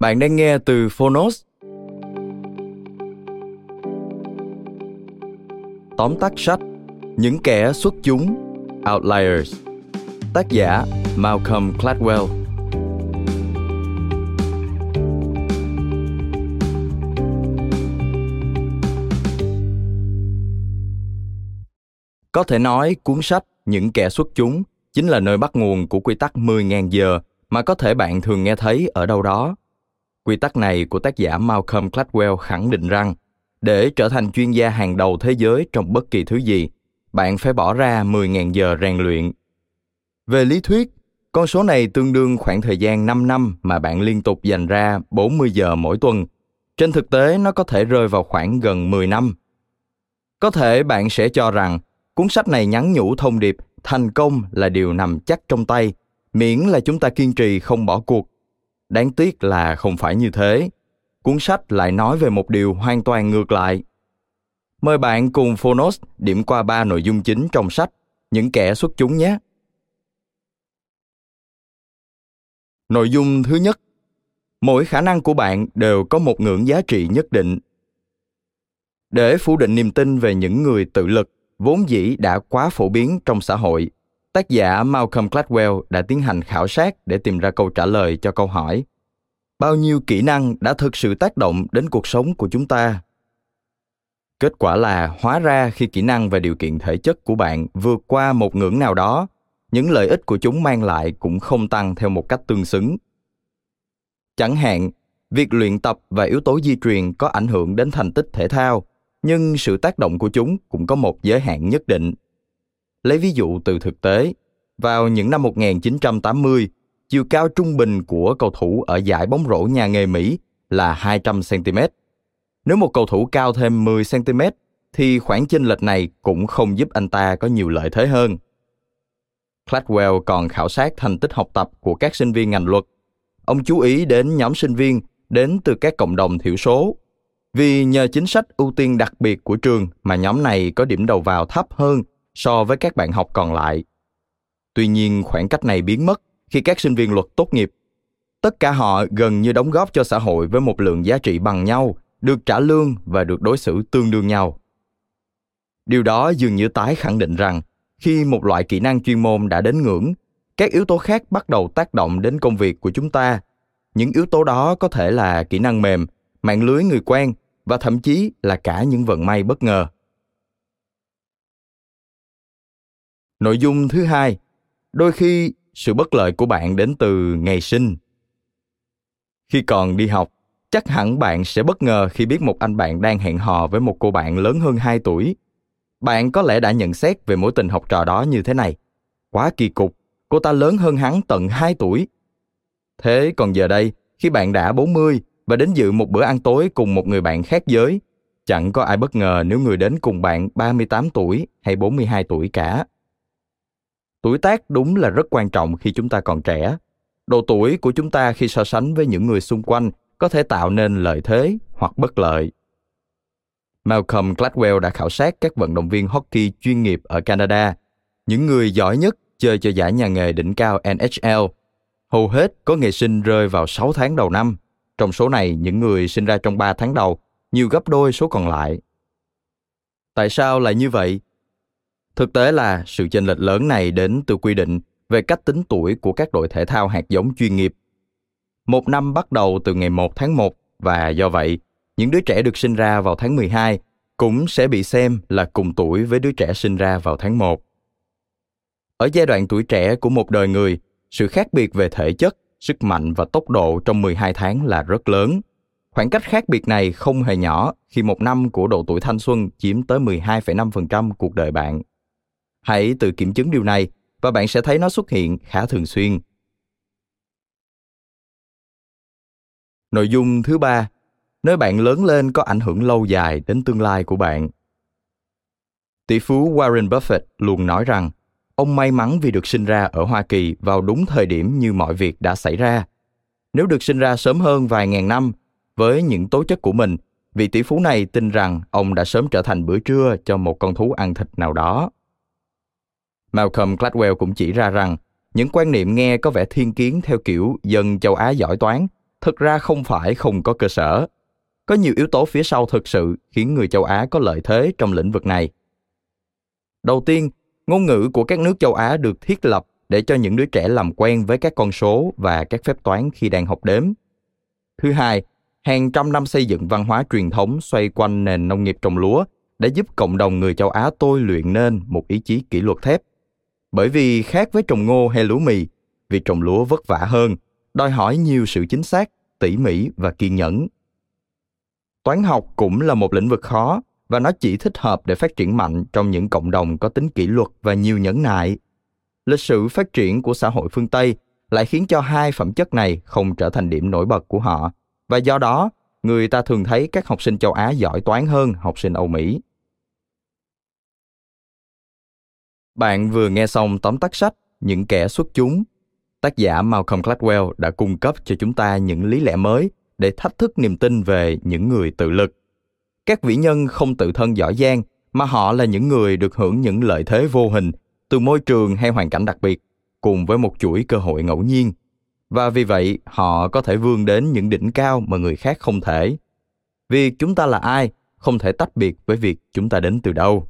Bạn đang nghe từ Phonos. Tóm tắt sách, Những kẻ xuất chúng, Outliers. Tác giả, Malcolm Gladwell. Có thể nói, cuốn sách Những kẻ xuất chúng chính là nơi bắt nguồn của quy tắc 10.000 giờ mà có thể bạn thường nghe thấy ở đâu đó. Quy tắc này của tác giả Malcolm Gladwell khẳng định rằng để trở thành chuyên gia hàng đầu thế giới trong bất kỳ thứ gì, bạn phải bỏ ra 10.000 giờ rèn luyện. Về lý thuyết, con số này tương đương khoảng thời gian 5 năm mà bạn liên tục dành ra 40 giờ mỗi tuần. Trên thực tế, nó có thể rơi vào khoảng gần 10 năm. Có thể bạn sẽ cho rằng cuốn sách này nhắn nhủ thông điệp thành công là điều nằm chắc trong tay, miễn là chúng ta kiên trì không bỏ cuộc Đáng tiếc là không phải như thế. Cuốn sách lại nói về một điều hoàn toàn ngược lại. Mời bạn cùng Phonos điểm qua ba nội dung chính trong sách, những kẻ xuất chúng nhé. Nội dung thứ nhất, mỗi khả năng của bạn đều có một ngưỡng giá trị nhất định. Để phủ định niềm tin về những người tự lực vốn dĩ đã quá phổ biến trong xã hội tác giả Malcolm Gladwell đã tiến hành khảo sát để tìm ra câu trả lời cho câu hỏi, bao nhiêu kỹ năng đã thực sự tác động đến cuộc sống của chúng ta? Kết quả là hóa ra khi kỹ năng và điều kiện thể chất của bạn vượt qua một ngưỡng nào đó, những lợi ích của chúng mang lại cũng không tăng theo một cách tương xứng. Chẳng hạn, việc luyện tập và yếu tố di truyền có ảnh hưởng đến thành tích thể thao, nhưng sự tác động của chúng cũng có một giới hạn nhất định. Lấy ví dụ từ thực tế, vào những năm 1980, chiều cao trung bình của cầu thủ ở giải bóng rổ nhà nghề Mỹ là 200 cm. Nếu một cầu thủ cao thêm 10 cm thì khoảng chênh lệch này cũng không giúp anh ta có nhiều lợi thế hơn. Cladwell còn khảo sát thành tích học tập của các sinh viên ngành luật. Ông chú ý đến nhóm sinh viên đến từ các cộng đồng thiểu số. Vì nhờ chính sách ưu tiên đặc biệt của trường mà nhóm này có điểm đầu vào thấp hơn so với các bạn học còn lại. Tuy nhiên, khoảng cách này biến mất khi các sinh viên luật tốt nghiệp. Tất cả họ gần như đóng góp cho xã hội với một lượng giá trị bằng nhau, được trả lương và được đối xử tương đương nhau. Điều đó dường như tái khẳng định rằng khi một loại kỹ năng chuyên môn đã đến ngưỡng, các yếu tố khác bắt đầu tác động đến công việc của chúng ta. Những yếu tố đó có thể là kỹ năng mềm, mạng lưới người quen và thậm chí là cả những vận may bất ngờ. Nội dung thứ hai, đôi khi sự bất lợi của bạn đến từ ngày sinh. Khi còn đi học, chắc hẳn bạn sẽ bất ngờ khi biết một anh bạn đang hẹn hò với một cô bạn lớn hơn 2 tuổi. Bạn có lẽ đã nhận xét về mối tình học trò đó như thế này. Quá kỳ cục, cô ta lớn hơn hắn tận 2 tuổi. Thế còn giờ đây, khi bạn đã 40 và đến dự một bữa ăn tối cùng một người bạn khác giới, chẳng có ai bất ngờ nếu người đến cùng bạn 38 tuổi hay 42 tuổi cả. Tuổi tác đúng là rất quan trọng khi chúng ta còn trẻ. Độ tuổi của chúng ta khi so sánh với những người xung quanh có thể tạo nên lợi thế hoặc bất lợi. Malcolm Gladwell đã khảo sát các vận động viên hockey chuyên nghiệp ở Canada, những người giỏi nhất chơi cho giải nhà nghề đỉnh cao NHL. Hầu hết có ngày sinh rơi vào 6 tháng đầu năm, Trong số này, những người sinh ra trong 3 tháng đầu nhiều gấp đôi số còn lại. Tại sao lại như vậy? Thực tế là sự chênh lệch lớn này đến từ quy định về cách tính tuổi của các đội thể thao hạt giống chuyên nghiệp. Một năm bắt đầu từ ngày 1 tháng 1 và do vậy, những đứa trẻ được sinh ra vào tháng 12 cũng sẽ bị xem là cùng tuổi với đứa trẻ sinh ra vào tháng 1. Ở giai đoạn tuổi trẻ của một đời người, sự khác biệt về thể chất, sức mạnh và tốc độ trong 12 tháng là rất lớn. Khoảng cách khác biệt này không hề nhỏ khi một năm của độ tuổi thanh xuân chiếm tới 12,5% cuộc đời bạn. Hãy tự kiểm chứng điều này và bạn sẽ thấy nó xuất hiện khá thường xuyên. Nội dung thứ ba, nơi bạn lớn lên có ảnh hưởng lâu dài đến tương lai của bạn. Tỷ phú Warren Buffett luôn nói rằng ông may mắn vì được sinh ra ở Hoa Kỳ vào đúng thời điểm như mọi việc đã xảy ra. Nếu được sinh ra sớm hơn vài ngàn năm, với những tố chất của mình, vị tỷ phú này tin rằng ông đã sớm trở thành bữa trưa cho một con thú ăn thịt nào đó. Malcolm Gladwell cũng chỉ ra rằng những quan niệm nghe có vẻ thiên kiến theo kiểu dân châu Á giỏi toán thực ra không phải không có cơ sở. Có nhiều yếu tố phía sau thực sự khiến người châu Á có lợi thế trong lĩnh vực này. Đầu tiên, ngôn ngữ của các nước châu Á được thiết lập để cho những đứa trẻ làm quen với các con số và các phép toán khi đang học đếm. Thứ hai, hàng trăm năm xây dựng văn hóa truyền thống xoay quanh nền nông nghiệp trồng lúa đã giúp cộng đồng người châu Á tôi luyện nên một ý chí kỷ luật thép. Bởi vì khác với trồng ngô hay lúa mì, việc trồng lúa vất vả hơn, đòi hỏi nhiều sự chính xác, tỉ mỉ và kiên nhẫn. Toán học cũng là một lĩnh vực khó và nó chỉ thích hợp để phát triển mạnh trong những cộng đồng có tính kỷ luật và nhiều nhẫn nại. Lịch sử phát triển của xã hội phương Tây lại khiến cho hai phẩm chất này không trở thành điểm nổi bật của họ và do đó người ta thường thấy các học sinh châu Á giỏi toán hơn học sinh Âu Mỹ. Bạn vừa nghe xong tóm tắt sách Những kẻ xuất chúng. Tác giả Malcolm Gladwell đã cung cấp cho chúng ta những lý lẽ mới để thách thức niềm tin về những người tự lực. Các vĩ nhân không tự thân giỏi giang, mà họ là những người được hưởng những lợi thế vô hình từ môi trường hay hoàn cảnh đặc biệt, cùng với một chuỗi cơ hội ngẫu nhiên. Và vì vậy, họ có thể vươn đến những đỉnh cao mà người khác không thể. Việc chúng ta là ai không thể tách biệt với việc chúng ta đến từ đâu.